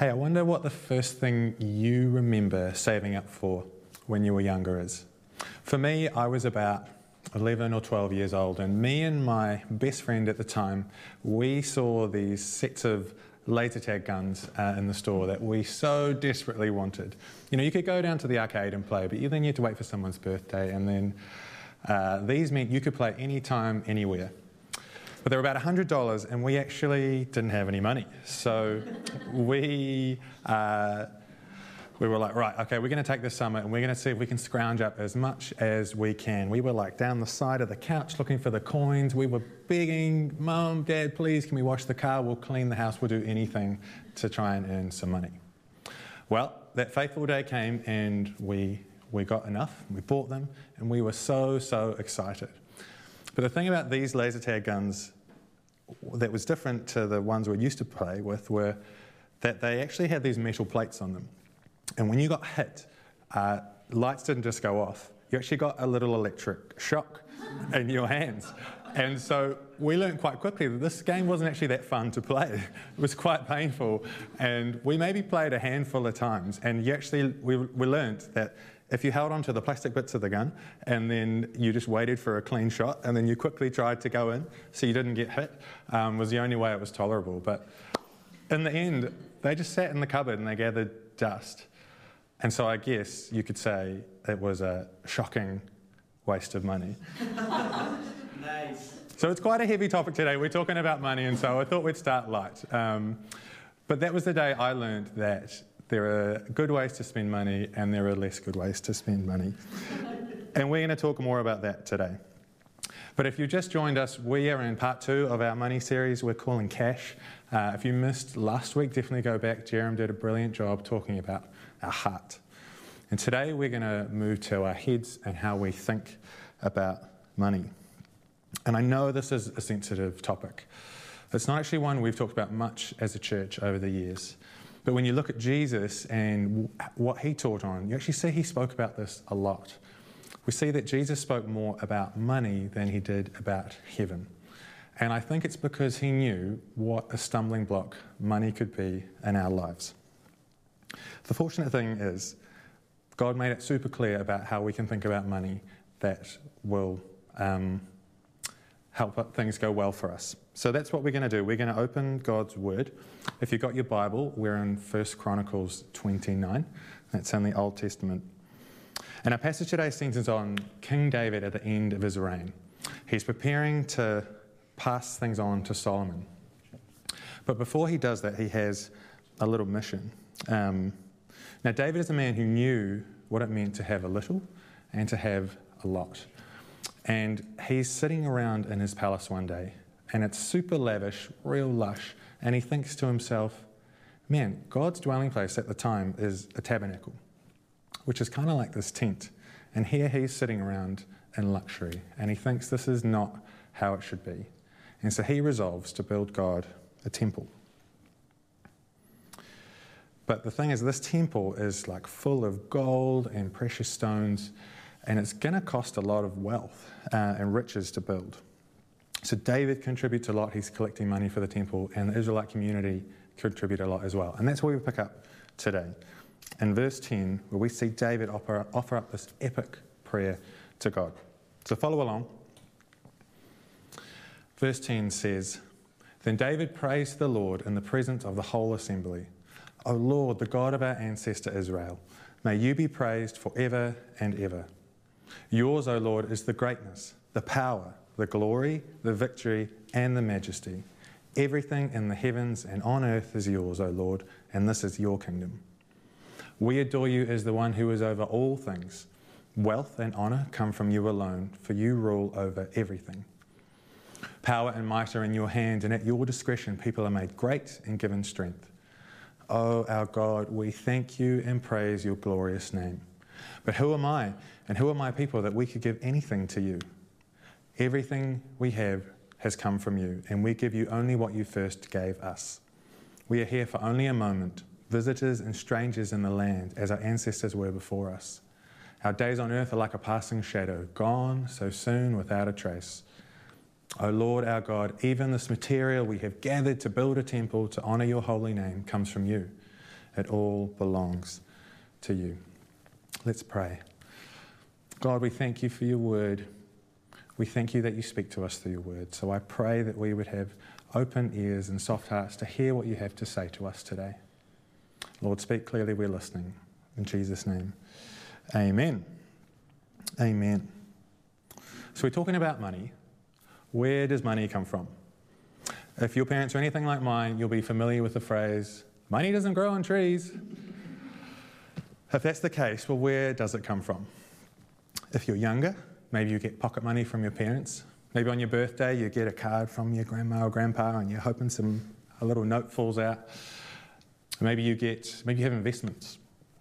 Hey, I wonder what the first thing you remember saving up for when you were younger is. For me, I was about 11 or 12 years old, and me and my best friend at the time, we saw these sets of laser tag guns uh, in the store that we so desperately wanted. You know, you could go down to the arcade and play, but you then you had to wait for someone's birthday, and then uh, these meant you could play anytime, anywhere. But they were about $100, and we actually didn't have any money. So we, uh, we were like, right, okay, we're going to take this summer and we're going to see if we can scrounge up as much as we can. We were like down the side of the couch looking for the coins. We were begging, Mum, Dad, please, can we wash the car? We'll clean the house. We'll do anything to try and earn some money. Well, that fateful day came and we, we got enough. We bought them and we were so, so excited. But the thing about these laser tag guns that was different to the ones we used to play with were that they actually had these metal plates on them. And when you got hit, uh, lights didn't just go off, you actually got a little electric shock in your hands. And so we learned quite quickly that this game wasn't actually that fun to play. It was quite painful. And we maybe played a handful of times. And you actually, we, we learned that if you held onto the plastic bits of the gun and then you just waited for a clean shot and then you quickly tried to go in so you didn't get hit, um, was the only way it was tolerable. But in the end, they just sat in the cupboard and they gathered dust. And so I guess you could say it was a shocking waste of money. nice. So it's quite a heavy topic today. We're talking about money, and so I thought we'd start light. Um, but that was the day I learned that there are good ways to spend money and there are less good ways to spend money. and we're going to talk more about that today. But if you just joined us, we are in part two of our money series we're calling Cash. Uh, if you missed last week, definitely go back. Jerem did a brilliant job talking about our heart. And today we're going to move to our heads and how we think about money. And I know this is a sensitive topic. It's not actually one we've talked about much as a church over the years. But when you look at Jesus and what he taught on, you actually see he spoke about this a lot. We see that Jesus spoke more about money than he did about heaven. And I think it's because he knew what a stumbling block money could be in our lives. The fortunate thing is, God made it super clear about how we can think about money that will um, help things go well for us. So that's what we're going to do. We're going to open God's Word. If you've got your Bible, we're in 1 Chronicles 29. That's in the Old Testament. And our passage today centers on King David at the end of his reign. He's preparing to pass things on to Solomon. But before he does that, he has a little mission. Um, now, David is a man who knew what it meant to have a little and to have a lot. And he's sitting around in his palace one day and it's super lavish, real lush. And he thinks to himself, man, God's dwelling place at the time is a tabernacle, which is kind of like this tent. And here he's sitting around in luxury, and he thinks this is not how it should be. And so he resolves to build God a temple. But the thing is, this temple is like full of gold and precious stones, and it's going to cost a lot of wealth uh, and riches to build. So David contributes a lot. He's collecting money for the temple, and the Israelite community contribute a lot as well. And that's where we pick up today. In verse 10, where we see David offer, offer up this epic prayer to God. So follow along. Verse 10 says, Then David praised the Lord in the presence of the whole assembly. O Lord, the God of our ancestor Israel, may you be praised forever and ever. Yours, O Lord, is the greatness, the power, the glory, the victory, and the majesty. Everything in the heavens and on earth is yours, O Lord, and this is your kingdom. We adore you as the one who is over all things. Wealth and honour come from you alone, for you rule over everything. Power and might are in your hand, and at your discretion people are made great and given strength. O oh, our God, we thank you and praise your glorious name. But who am I, and who are my people that we could give anything to you? Everything we have has come from you, and we give you only what you first gave us. We are here for only a moment, visitors and strangers in the land, as our ancestors were before us. Our days on earth are like a passing shadow, gone so soon without a trace. O Lord our God, even this material we have gathered to build a temple to honour your holy name comes from you. It all belongs to you. Let's pray. God, we thank you for your word. We thank you that you speak to us through your word. So I pray that we would have open ears and soft hearts to hear what you have to say to us today. Lord, speak clearly, we're listening. In Jesus' name, amen. Amen. So we're talking about money. Where does money come from? If your parents are anything like mine, you'll be familiar with the phrase, money doesn't grow on trees. If that's the case, well, where does it come from? If you're younger, maybe you get pocket money from your parents. Maybe on your birthday, you get a card from your grandma or grandpa and you're hoping some, a little note falls out. Maybe you get, maybe you have investments.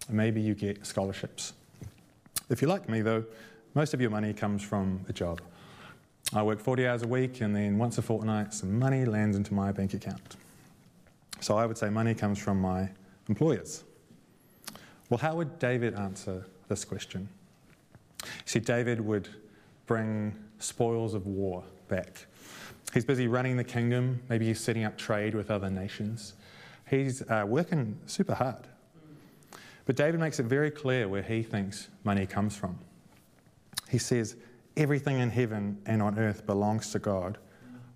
Maybe you get scholarships. If you're like me, though, most of your money comes from a job. I work 40 hours a week and then once a fortnight, some money lands into my bank account. So I would say money comes from my employers. Well, how would David answer this question? See, David would bring spoils of war back. He's busy running the kingdom, maybe he's setting up trade with other nations. He's uh, working super hard. But David makes it very clear where he thinks money comes from. He says, Everything in heaven and on earth belongs to God.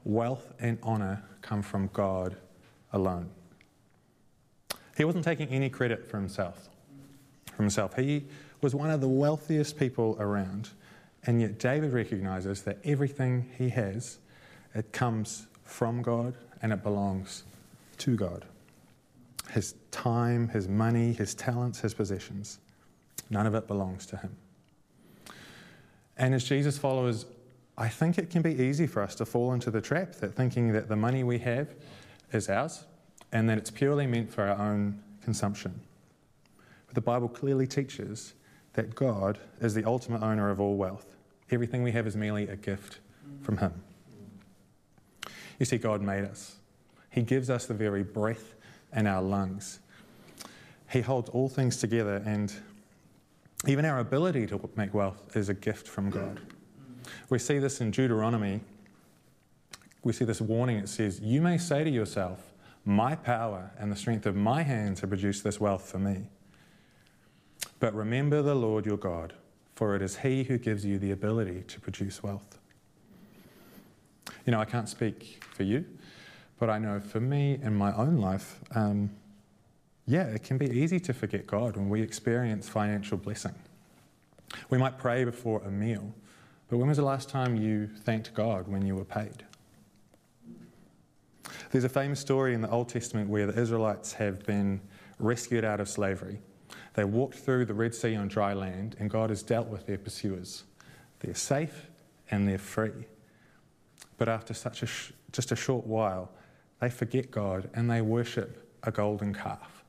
Wealth and honor come from God alone. He wasn't taking any credit for himself. Himself. He was one of the wealthiest people around. And yet David recognizes that everything he has, it comes from God and it belongs to God. His time, his money, his talents, his possessions, none of it belongs to him. And as Jesus followers, I think it can be easy for us to fall into the trap that thinking that the money we have is ours and that it's purely meant for our own consumption. The Bible clearly teaches that God is the ultimate owner of all wealth. Everything we have is merely a gift from Him. You see, God made us, He gives us the very breath in our lungs. He holds all things together, and even our ability to make wealth is a gift from God. We see this in Deuteronomy. We see this warning. It says, You may say to yourself, My power and the strength of my hands have produced this wealth for me. But remember the Lord your God, for it is He who gives you the ability to produce wealth. You know, I can't speak for you, but I know for me in my own life, um, yeah, it can be easy to forget God when we experience financial blessing. We might pray before a meal, but when was the last time you thanked God when you were paid? There's a famous story in the Old Testament where the Israelites have been rescued out of slavery. They walked through the Red Sea on dry land, and God has dealt with their pursuers. They're safe and they're free. But after such a sh- just a short while, they forget God and they worship a golden calf.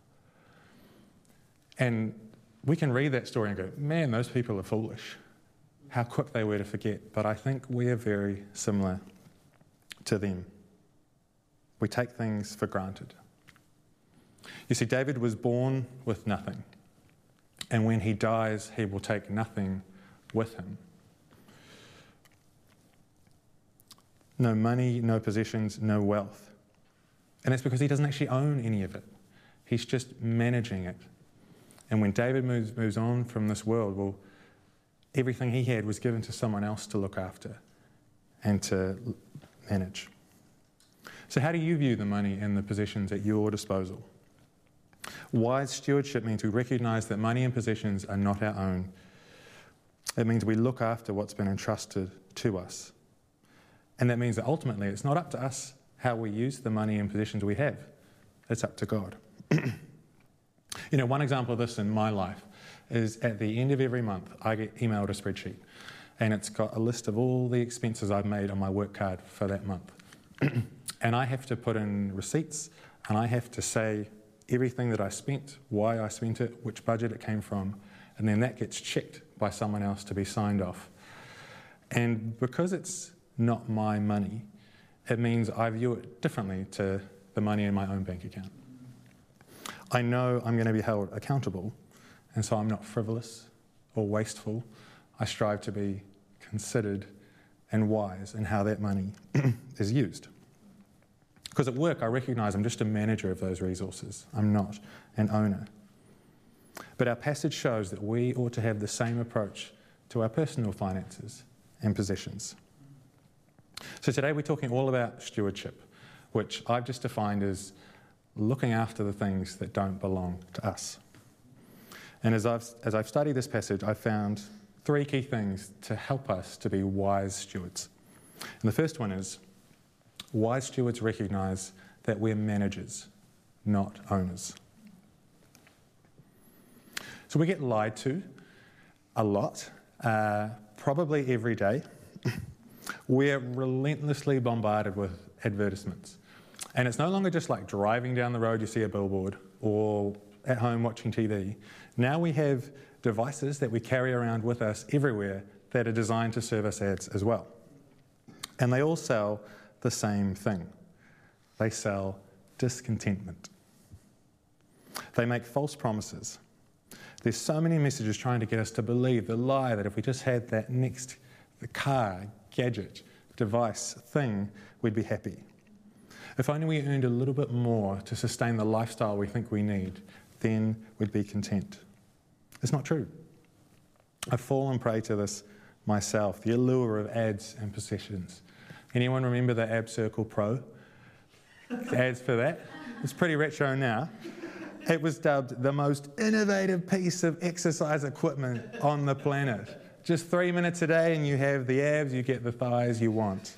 And we can read that story and go, man, those people are foolish. How quick they were to forget. But I think we are very similar to them. We take things for granted. You see, David was born with nothing. And when he dies, he will take nothing with him. No money, no possessions, no wealth. And that's because he doesn't actually own any of it. He's just managing it and when David moves, moves on from this world, well, everything he had was given to someone else to look after and to manage. So, how do you view the money and the possessions at your disposal? Wise stewardship means we recognize that money and possessions are not our own. It means we look after what's been entrusted to us. And that means that ultimately it's not up to us how we use the money and possessions we have, it's up to God. You know, one example of this in my life is at the end of every month, I get emailed a spreadsheet and it's got a list of all the expenses I've made on my work card for that month. and I have to put in receipts and I have to say everything that I spent, why I spent it, which budget it came from, and then that gets checked by someone else to be signed off. And because it's not my money, it means I view it differently to the money in my own bank account. I know I'm going to be held accountable, and so I'm not frivolous or wasteful. I strive to be considered and wise in how that money is used. Because at work, I recognize I'm just a manager of those resources, I'm not an owner. But our passage shows that we ought to have the same approach to our personal finances and possessions. So today we're talking all about stewardship, which I've just defined as looking after the things that don't belong to us. And as I've, as I've studied this passage, I've found three key things to help us to be wise stewards. And the first one is wise stewards recognize that we're managers, not owners. So we get lied to a lot, uh, probably every day. we're relentlessly bombarded with advertisements. And it's no longer just like driving down the road, you see a billboard, or at home watching TV. Now we have devices that we carry around with us everywhere that are designed to serve us ads as well. And they all sell the same thing they sell discontentment. They make false promises. There's so many messages trying to get us to believe the lie that if we just had that next car, gadget, device, thing, we'd be happy. If only we earned a little bit more to sustain the lifestyle we think we need, then we'd be content. It's not true. I've fallen prey to this myself the allure of ads and possessions. Anyone remember the Ab Circle Pro? ads for that? It's pretty retro now. It was dubbed the most innovative piece of exercise equipment on the planet. Just three minutes a day, and you have the abs, you get the thighs you want.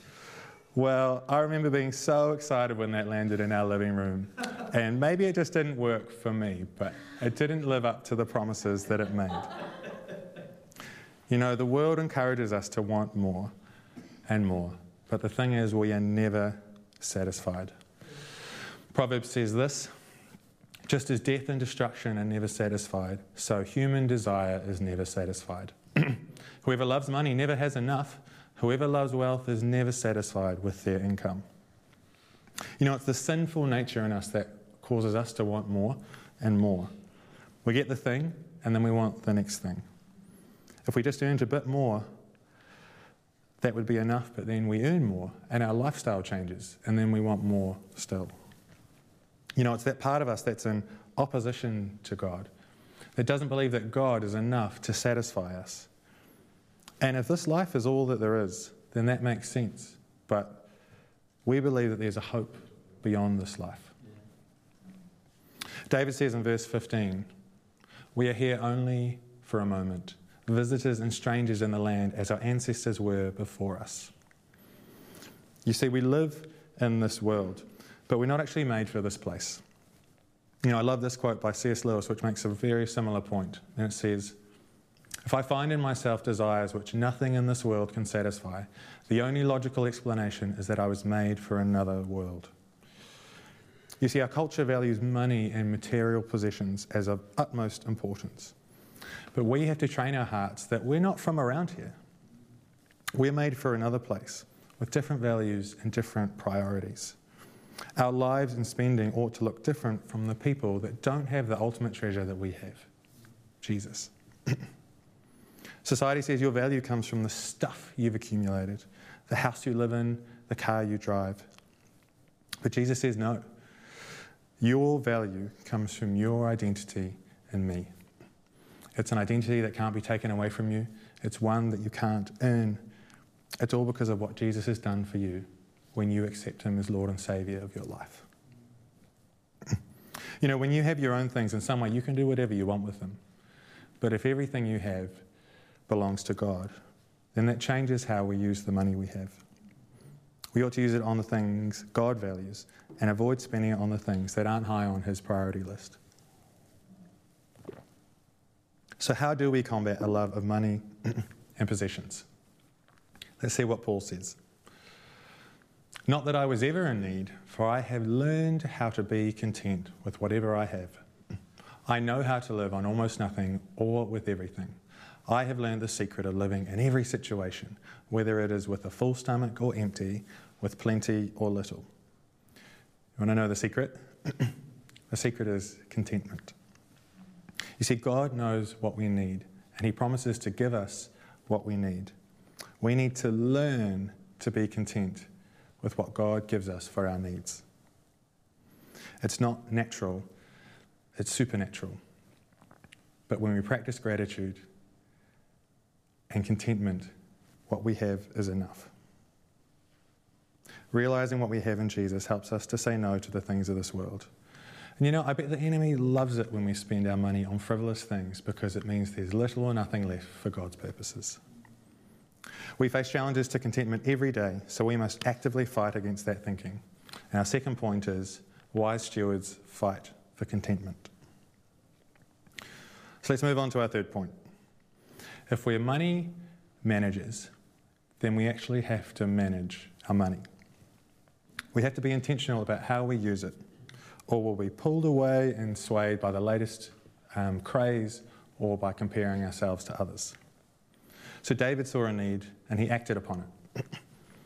Well, I remember being so excited when that landed in our living room. And maybe it just didn't work for me, but it didn't live up to the promises that it made. You know, the world encourages us to want more and more, but the thing is, we are never satisfied. Proverbs says this just as death and destruction are never satisfied, so human desire is never satisfied. Whoever loves money never has enough Whoever loves wealth is never satisfied with their income. You know, it's the sinful nature in us that causes us to want more and more. We get the thing, and then we want the next thing. If we just earned a bit more, that would be enough, but then we earn more, and our lifestyle changes, and then we want more still. You know, it's that part of us that's in opposition to God, that doesn't believe that God is enough to satisfy us. And if this life is all that there is, then that makes sense. But we believe that there's a hope beyond this life. David says in verse 15, We are here only for a moment, visitors and strangers in the land as our ancestors were before us. You see, we live in this world, but we're not actually made for this place. You know, I love this quote by C.S. Lewis, which makes a very similar point. And it says, if I find in myself desires which nothing in this world can satisfy, the only logical explanation is that I was made for another world. You see, our culture values money and material possessions as of utmost importance. But we have to train our hearts that we're not from around here. We're made for another place with different values and different priorities. Our lives and spending ought to look different from the people that don't have the ultimate treasure that we have Jesus. Society says your value comes from the stuff you've accumulated, the house you live in, the car you drive. But Jesus says no. Your value comes from your identity in me. It's an identity that can't be taken away from you, it's one that you can't earn. It's all because of what Jesus has done for you when you accept Him as Lord and Saviour of your life. you know, when you have your own things in some way, you can do whatever you want with them. But if everything you have belongs to God, then that changes how we use the money we have. We ought to use it on the things God values and avoid spending it on the things that aren't high on His priority list. So, how do we combat a love of money and possessions? Let's see what Paul says. Not that I was ever in need, for I have learned how to be content with whatever I have. I know how to live on almost nothing or with everything. I have learned the secret of living in every situation, whether it is with a full stomach or empty, with plenty or little. You want to know the secret? the secret is contentment. You see, God knows what we need, and He promises to give us what we need. We need to learn to be content with what God gives us for our needs. It's not natural, it's supernatural. But when we practice gratitude and contentment, what we have is enough. Realizing what we have in Jesus helps us to say no to the things of this world. And you know, I bet the enemy loves it when we spend our money on frivolous things because it means there's little or nothing left for God's purposes. We face challenges to contentment every day, so we must actively fight against that thinking. And our second point is wise stewards fight for contentment. So let's move on to our third point. If we're money managers, then we actually have to manage our money. We have to be intentional about how we use it, or we'll be pulled away and swayed by the latest um, craze or by comparing ourselves to others. So David saw a need and he acted upon it.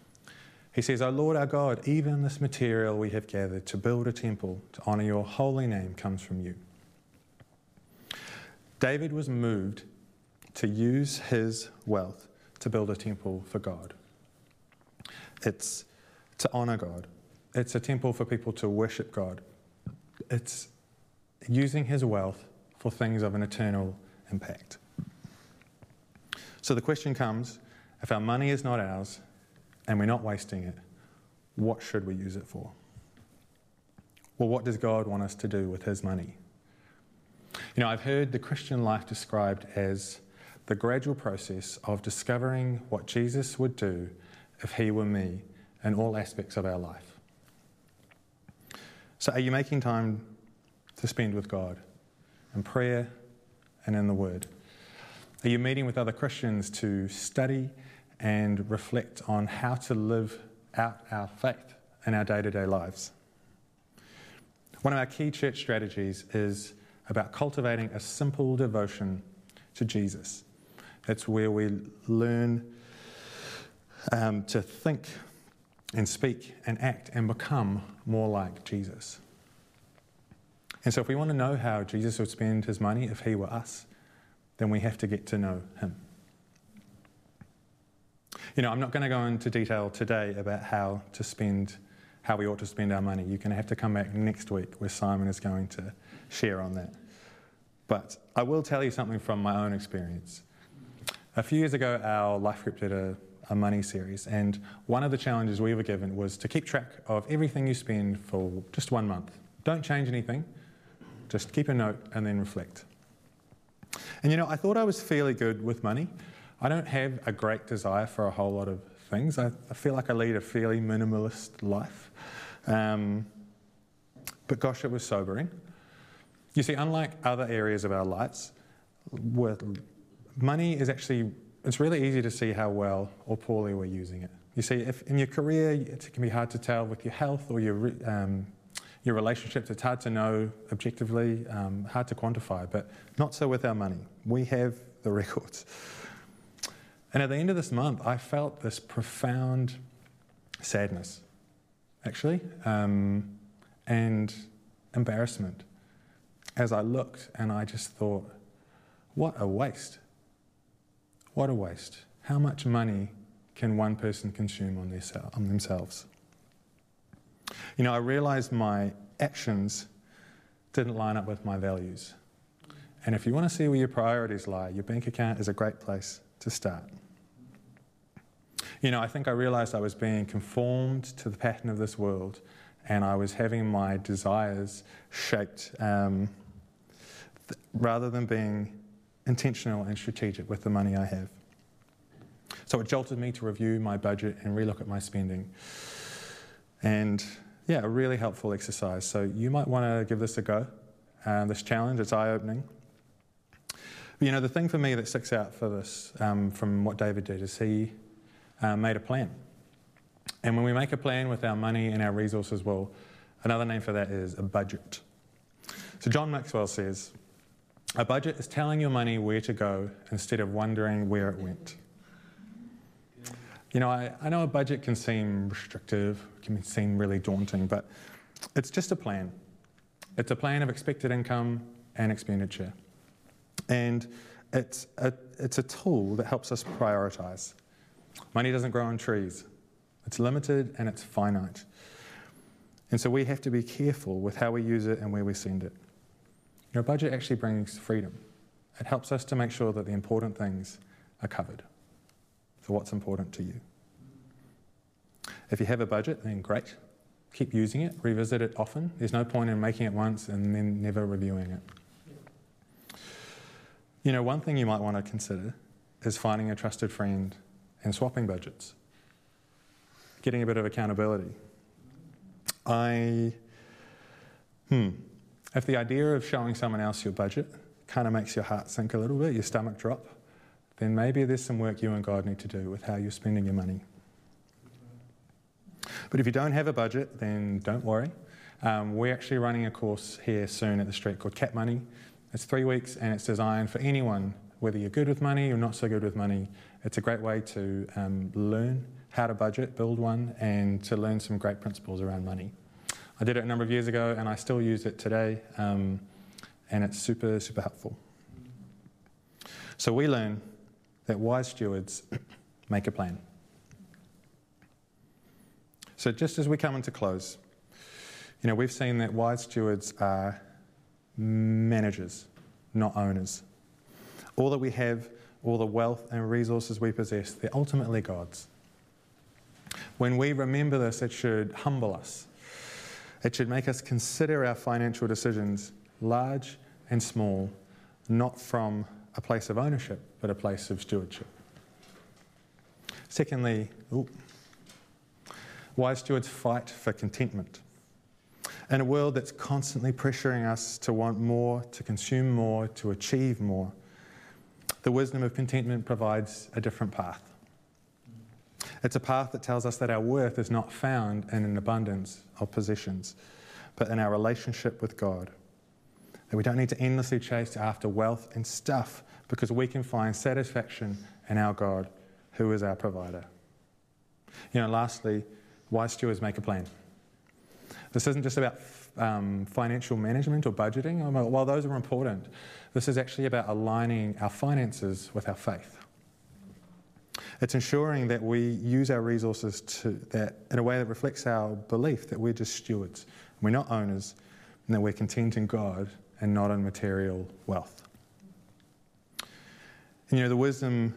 he says, O Lord our God, even this material we have gathered to build a temple to honour your holy name comes from you. David was moved to use his wealth to build a temple for God. It's to honour God. It's a temple for people to worship God. It's using his wealth for things of an eternal impact. So the question comes if our money is not ours and we're not wasting it, what should we use it for? Well, what does God want us to do with his money? You know, I've heard the Christian life described as the gradual process of discovering what Jesus would do if he were me in all aspects of our life. So, are you making time to spend with God in prayer and in the Word? Are you meeting with other Christians to study and reflect on how to live out our faith in our day to day lives? One of our key church strategies is about cultivating a simple devotion to Jesus. It's where we learn um, to think and speak and act and become more like Jesus. And so, if we want to know how Jesus would spend his money if he were us, then we have to get to know him. You know, I'm not going to go into detail today about how to spend, how we ought to spend our money. You're going to have to come back next week where Simon is going to share on that. But I will tell you something from my own experience. A few years ago, our life group did a a money series. And one of the challenges we were given was to keep track of everything you spend for just one month. Don't change anything, just keep a note and then reflect. And you know, I thought I was fairly good with money. I don't have a great desire for a whole lot of things. I, I feel like I lead a fairly minimalist life. Um, but gosh, it was sobering. You see, unlike other areas of our lives, with money is actually it's really easy to see how well or poorly we're using it. You see, if in your career it can be hard to tell with your health or your um, your relationships, it's hard to know objectively, um, hard to quantify, but not so with our money. We have the records. And at the end of this month, I felt this profound sadness, actually, um, and embarrassment as I looked and I just thought, what a waste. What a waste. How much money can one person consume on, their, on themselves? You know, I realized my actions didn't line up with my values. And if you want to see where your priorities lie, your bank account is a great place to start. You know, I think I realized I was being conformed to the pattern of this world and I was having my desires shaped um, th- rather than being intentional and strategic with the money I have. So it jolted me to review my budget and relook at my spending. And yeah, a really helpful exercise. So you might want to give this a go. Um, this challenge, it's eye opening. You know, the thing for me that sticks out for this um, from what David did is he uh, made a plan. And when we make a plan with our money and our resources, well, another name for that is a budget. So John Maxwell says, a budget is telling your money where to go instead of wondering where it went. You know, I, I know a budget can seem restrictive, can seem really daunting, but it's just a plan. It's a plan of expected income and expenditure. And it's a, it's a tool that helps us prioritize. Money doesn't grow on trees, it's limited and it's finite. And so we have to be careful with how we use it and where we send it. Your budget actually brings freedom. It helps us to make sure that the important things are covered. So, what's important to you? If you have a budget, then great. Keep using it, revisit it often. There's no point in making it once and then never reviewing it. You know, one thing you might want to consider is finding a trusted friend and swapping budgets, getting a bit of accountability. I, hmm, if the idea of showing someone else your budget kind of makes your heart sink a little bit, your stomach drop, then maybe there's some work you and God need to do with how you're spending your money. But if you don't have a budget, then don't worry. Um, we're actually running a course here soon at the street called CAP Money. It's three weeks and it's designed for anyone, whether you're good with money or not so good with money. It's a great way to um, learn how to budget, build one, and to learn some great principles around money. I did it a number of years ago and I still use it today, um, and it's super, super helpful. So we learn that wise stewards make a plan. So just as we come into close, you know, we've seen that wise stewards are managers, not owners. All that we have, all the wealth and resources we possess, they're ultimately God's. When we remember this, it should humble us. It should make us consider our financial decisions, large and small, not from a place of ownership, but a place of stewardship. Secondly, ooh, wise stewards fight for contentment. In a world that's constantly pressuring us to want more, to consume more, to achieve more, the wisdom of contentment provides a different path. It's a path that tells us that our worth is not found in an abundance of possessions, but in our relationship with God. That we don't need to endlessly chase after wealth and stuff because we can find satisfaction in our God, who is our provider. You know, lastly, wise stewards make a plan. This isn't just about um, financial management or budgeting, while those are important, this is actually about aligning our finances with our faith. It's ensuring that we use our resources to that in a way that reflects our belief that we're just stewards, we're not owners, and that we're content in God and not in material wealth. And you know, the wisdom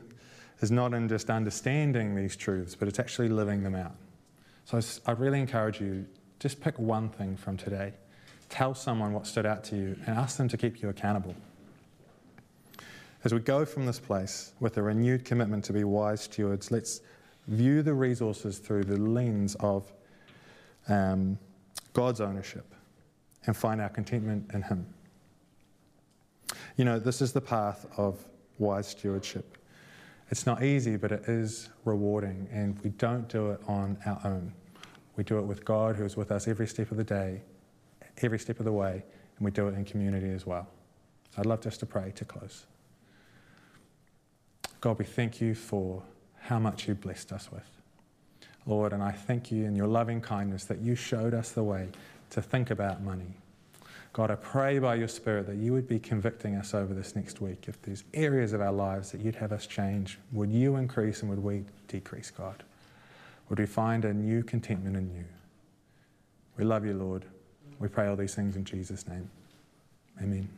is not in just understanding these truths, but it's actually living them out. So I really encourage you just pick one thing from today. Tell someone what stood out to you and ask them to keep you accountable. As we go from this place with a renewed commitment to be wise stewards, let's view the resources through the lens of um, God's ownership and find our contentment in Him. You know, this is the path of wise stewardship. It's not easy, but it is rewarding, and we don't do it on our own. We do it with God, who is with us every step of the day, every step of the way, and we do it in community as well. I'd love just to pray to close. God, we thank you for how much you blessed us with. Lord, and I thank you in your loving kindness that you showed us the way to think about money. God, I pray by your Spirit that you would be convicting us over this next week. If there's areas of our lives that you'd have us change, would you increase and would we decrease, God? Would we find a new contentment in you? We love you, Lord. We pray all these things in Jesus' name. Amen.